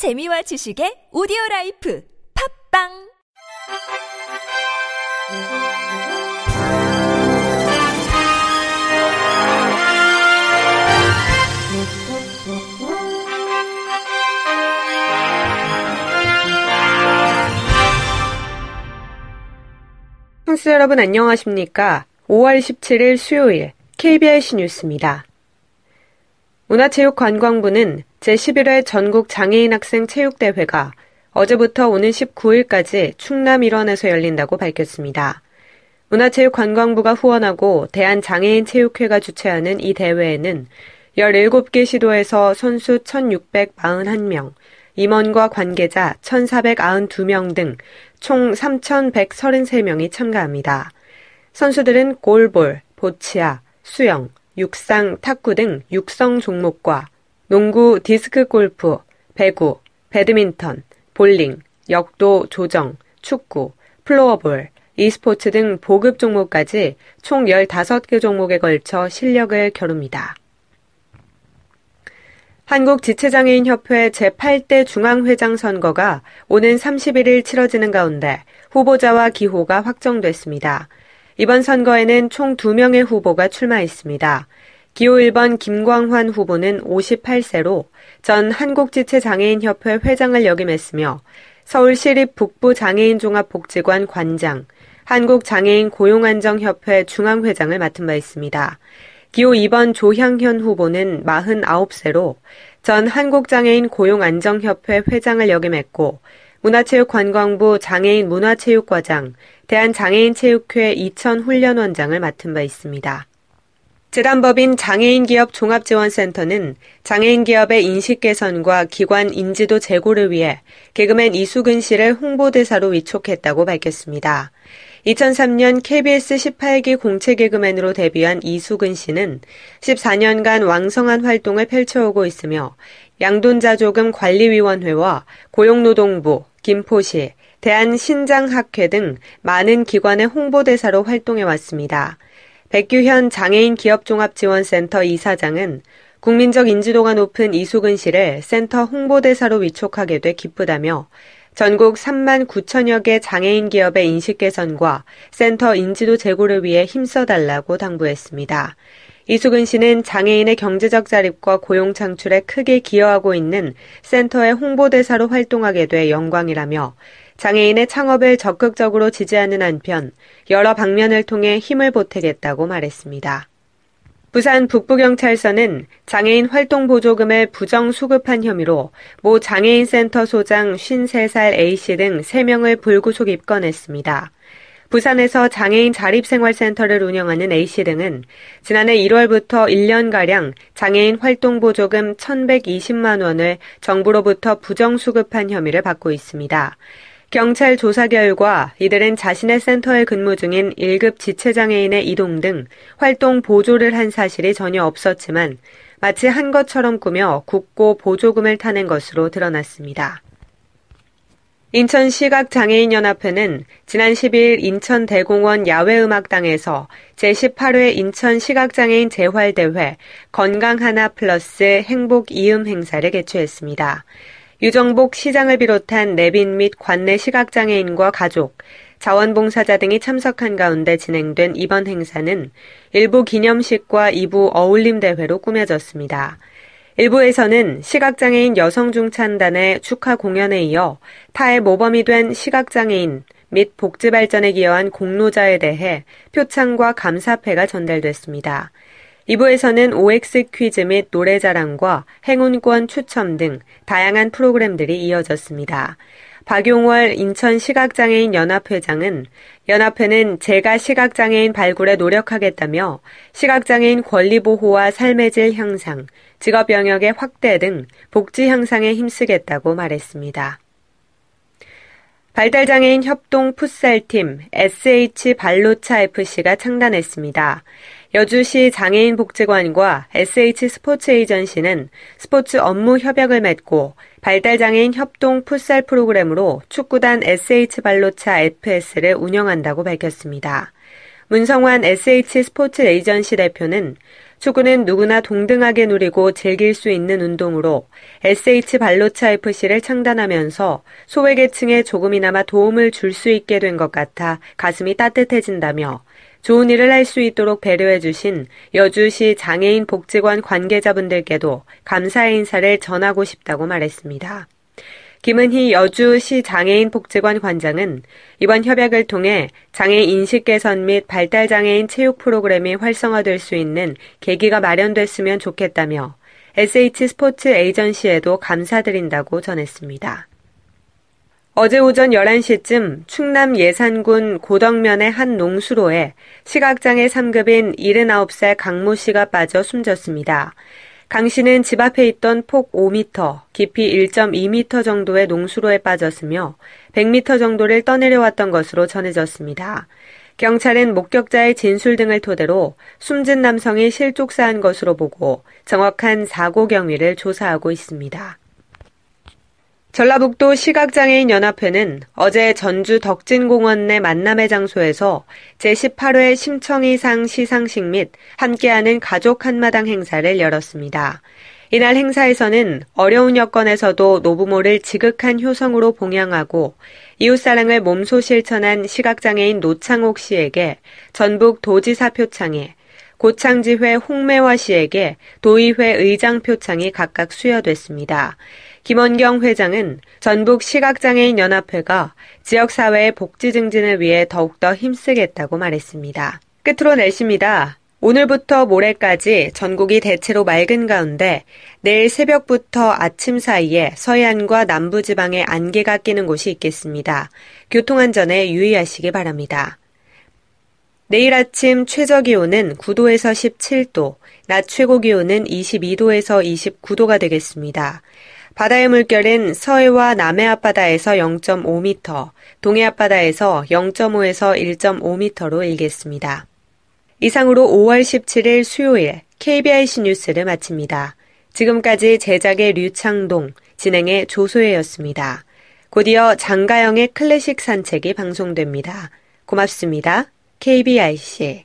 재미와 지식의 오디오 라이프 팝빵 청취자 여러분 안녕하십니까? 5월 17일 수요일 KBS 뉴스입니다. 문화체육관광부는 제11회 전국 장애인 학생 체육대회가 어제부터 오는 19일까지 충남 일원에서 열린다고 밝혔습니다. 문화체육관광부가 후원하고 대한장애인체육회가 주최하는 이 대회에는 17개 시도에서 선수 1,641명, 임원과 관계자 1,492명 등 총 3,133명이 참가합니다. 선수들은 골볼, 보치아, 수영, 육상, 탁구 등 육성 종목과 농구, 디스크 골프, 배구, 배드민턴, 볼링, 역도, 조정, 축구, 플로어볼, e스포츠 등 보급 종목까지 총 15개 종목에 걸쳐 실력을 겨룹니다. 한국지체장애인협회 제8대 중앙회장 선거가 오는 31일 치러지는 가운데 후보자와 기호가 확정됐습니다. 이번 선거에는 총 2명의 후보가 출마했습니다. 기호 1번 김광환 후보는 58세로 전 한국지체장애인협회 회장을 역임했으며 서울시립 북부장애인종합복지관 관장, 한국장애인 고용안정협회 중앙회장을 맡은 바 있습니다. 기호 2번 조향현 후보는 49세로 전 한국장애인 고용안정협회 회장을 역임했고 문화체육관광부 장애인 문화체육과장, 대한장애인체육회 이천 훈련원장을 맡은 바 있습니다. 재단법인 장애인기업 종합지원센터는 장애인 기업의 인식 개선과 기관 인지도 제고를 위해 개그맨 이수근 씨를 홍보대사로 위촉했다고 밝혔습니다. 2003년 KBS 18기 공채 개그맨으로 데뷔한 이수근 씨는 14년간 왕성한 활동을 펼쳐오고 있으며 양돈자조금 관리위원회와 고용노동부, 김포시, 대한신장학회 등 많은 기관의 홍보대사로 활동해 왔습니다. 백규현 장애인 기업종합지원센터 이사장은 국민적 인지도가 높은 이수근 씨를 센터 홍보대사로 위촉하게 돼 기쁘다며 전국 3만 9천여 개 장애인 기업의 인식 개선과 센터 인지도 제고를 위해 힘써달라고 당부했습니다. 이수근 씨는 장애인의 경제적 자립과 고용 창출에 크게 기여하고 있는 센터의 홍보대사로 활동하게 돼 영광이라며 장애인의 창업을 적극적으로 지지하는 한편 여러 방면을 통해 힘을 보태겠다고 말했습니다. 부산 북부경찰서는 장애인 활동 보조금을 부정 수급한 혐의로 모 장애인센터 소장 53살 A씨 등 3명을 불구속 입건했습니다. 부산에서 장애인 자립생활센터를 운영하는 A씨 등은 지난해 1월부터 1년가량 장애인 활동보조금 1,120만 원을 정부로부터 부정수급한 혐의를 받고 있습니다. 경찰 조사 결과 이들은 자신의 센터에 근무 중인 1급 지체장애인의 이동 등 활동 보조를 한 사실이 전혀 없었지만 마치 한 것처럼 꾸며 국고 보조금을 타는 것으로 드러났습니다. 인천시각장애인연합회는 지난 10일 인천대공원 야외음악당에서 제18회 인천시각장애인 재활대회 건강하나 플러스 행복 이음 행사를 개최했습니다. 유정복 시장을 비롯한 내빈 및 관내 시각장애인과 가족, 자원봉사자 등이 참석한 가운데 진행된 이번 행사는 일부 기념식과 2부 어울림 대회로 꾸며졌습니다. 일부에서는 시각장애인 여성중창단의 축하 공연에 이어 타의 모범이 된 시각장애인 및 복지 발전에 기여한 공로자에 대해 표창과 감사패가 전달됐습니다. 2부에서는 OX 퀴즈 및 노래자랑과 행운권 추첨 등 다양한 프로그램들이 이어졌습니다. 박용월 인천 시각장애인 연합회장은 연합회는 제가 시각장애인 발굴에 노력하겠다며 시각장애인 권리 보호와 삶의 질 향상, 직업 영역의 확대 등 복지 향상에 힘쓰겠다고 말했습니다. 발달장애인 협동 풋살팀 SH 발로차 FC가 창단했습니다. 여주시 장애인 복지관과 SH 스포츠 에이전시는 스포츠 업무 협약을 맺고 발달장애인 협동 풋살 프로그램으로 축구단 SH 발로차 FS를 운영한다고 밝혔습니다. 문성환 SH 스포츠 에이전시 대표는 축구는 누구나 동등하게 누리고 즐길 수 있는 운동으로 SH 발로차 FC를 창단하면서 소외계층에 조금이나마 도움을 줄 수 있게 된 것 같아 가슴이 따뜻해진다며 좋은 일을 할 수 있도록 배려해 주신 여주시 장애인 복지관 관계자분들께도 감사의 인사를 전하고 싶다고 말했습니다. 김은희 여주시 장애인 복지관 관장은 이번 협약을 통해 장애 인식 개선 및 발달 장애인 체육 프로그램이 활성화될 수 있는 계기가 마련됐으면 좋겠다며 SH 스포츠 에이전시에도 감사드린다고 전했습니다. 어제 오전 11시쯤 충남 예산군 고덕면의 한 농수로에 시각장애 3급인 79살 강모 씨가 빠져 숨졌습니다. 강 씨는 집 앞에 있던 폭 5m, 깊이 1.2m 정도의 농수로에 빠졌으며 100m 정도를 떠내려왔던 것으로 전해졌습니다. 경찰은 목격자의 진술 등을 토대로 숨진 남성이 실족사한 것으로 보고 정확한 사고 경위를 조사하고 있습니다. 전라북도 시각장애인 연합회는 어제 전주 덕진공원 내 만남의 장소에서 제18회 심청이상 시상식 및 함께하는 가족 한마당 행사를 열었습니다. 이날 행사에서는 어려운 여건에서도 노부모를 지극한 효성으로 봉양하고 이웃사랑을 몸소 실천한 시각장애인 노창옥 씨에게 전북 도지사 표창에 고창지회 홍매화 씨에게 도의회 의장 표창이 각각 수여됐습니다. 김원경 회장은 전북 시각장애인 연합회가 지역사회의 복지 증진을 위해 더욱더 힘쓰겠다고 말했습니다. 끝으로 날씨입니다. 오늘부터 모레까지 전국이 대체로 맑은 가운데 내일 새벽부터 아침 사이에 서해안과 남부지방에 안개가 끼는 곳이 있겠습니다. 교통안전에 유의하시기 바랍니다. 내일 아침 최저 기온은 9도에서 17도, 낮 최고 기온은 22도에서 29도가 되겠습니다. 바다의 물결은 서해와 남해 앞바다에서 0.5m, 동해 앞바다에서 0.5에서 1.5m로 일겠습니다. 이상으로 5월 17일 수요일 KBIC 뉴스를 마칩니다. 지금까지 제작의 류창동, 진행의 조소혜였습니다. 곧이어 장가영의 클래식 산책이 방송됩니다. 고맙습니다. KBIC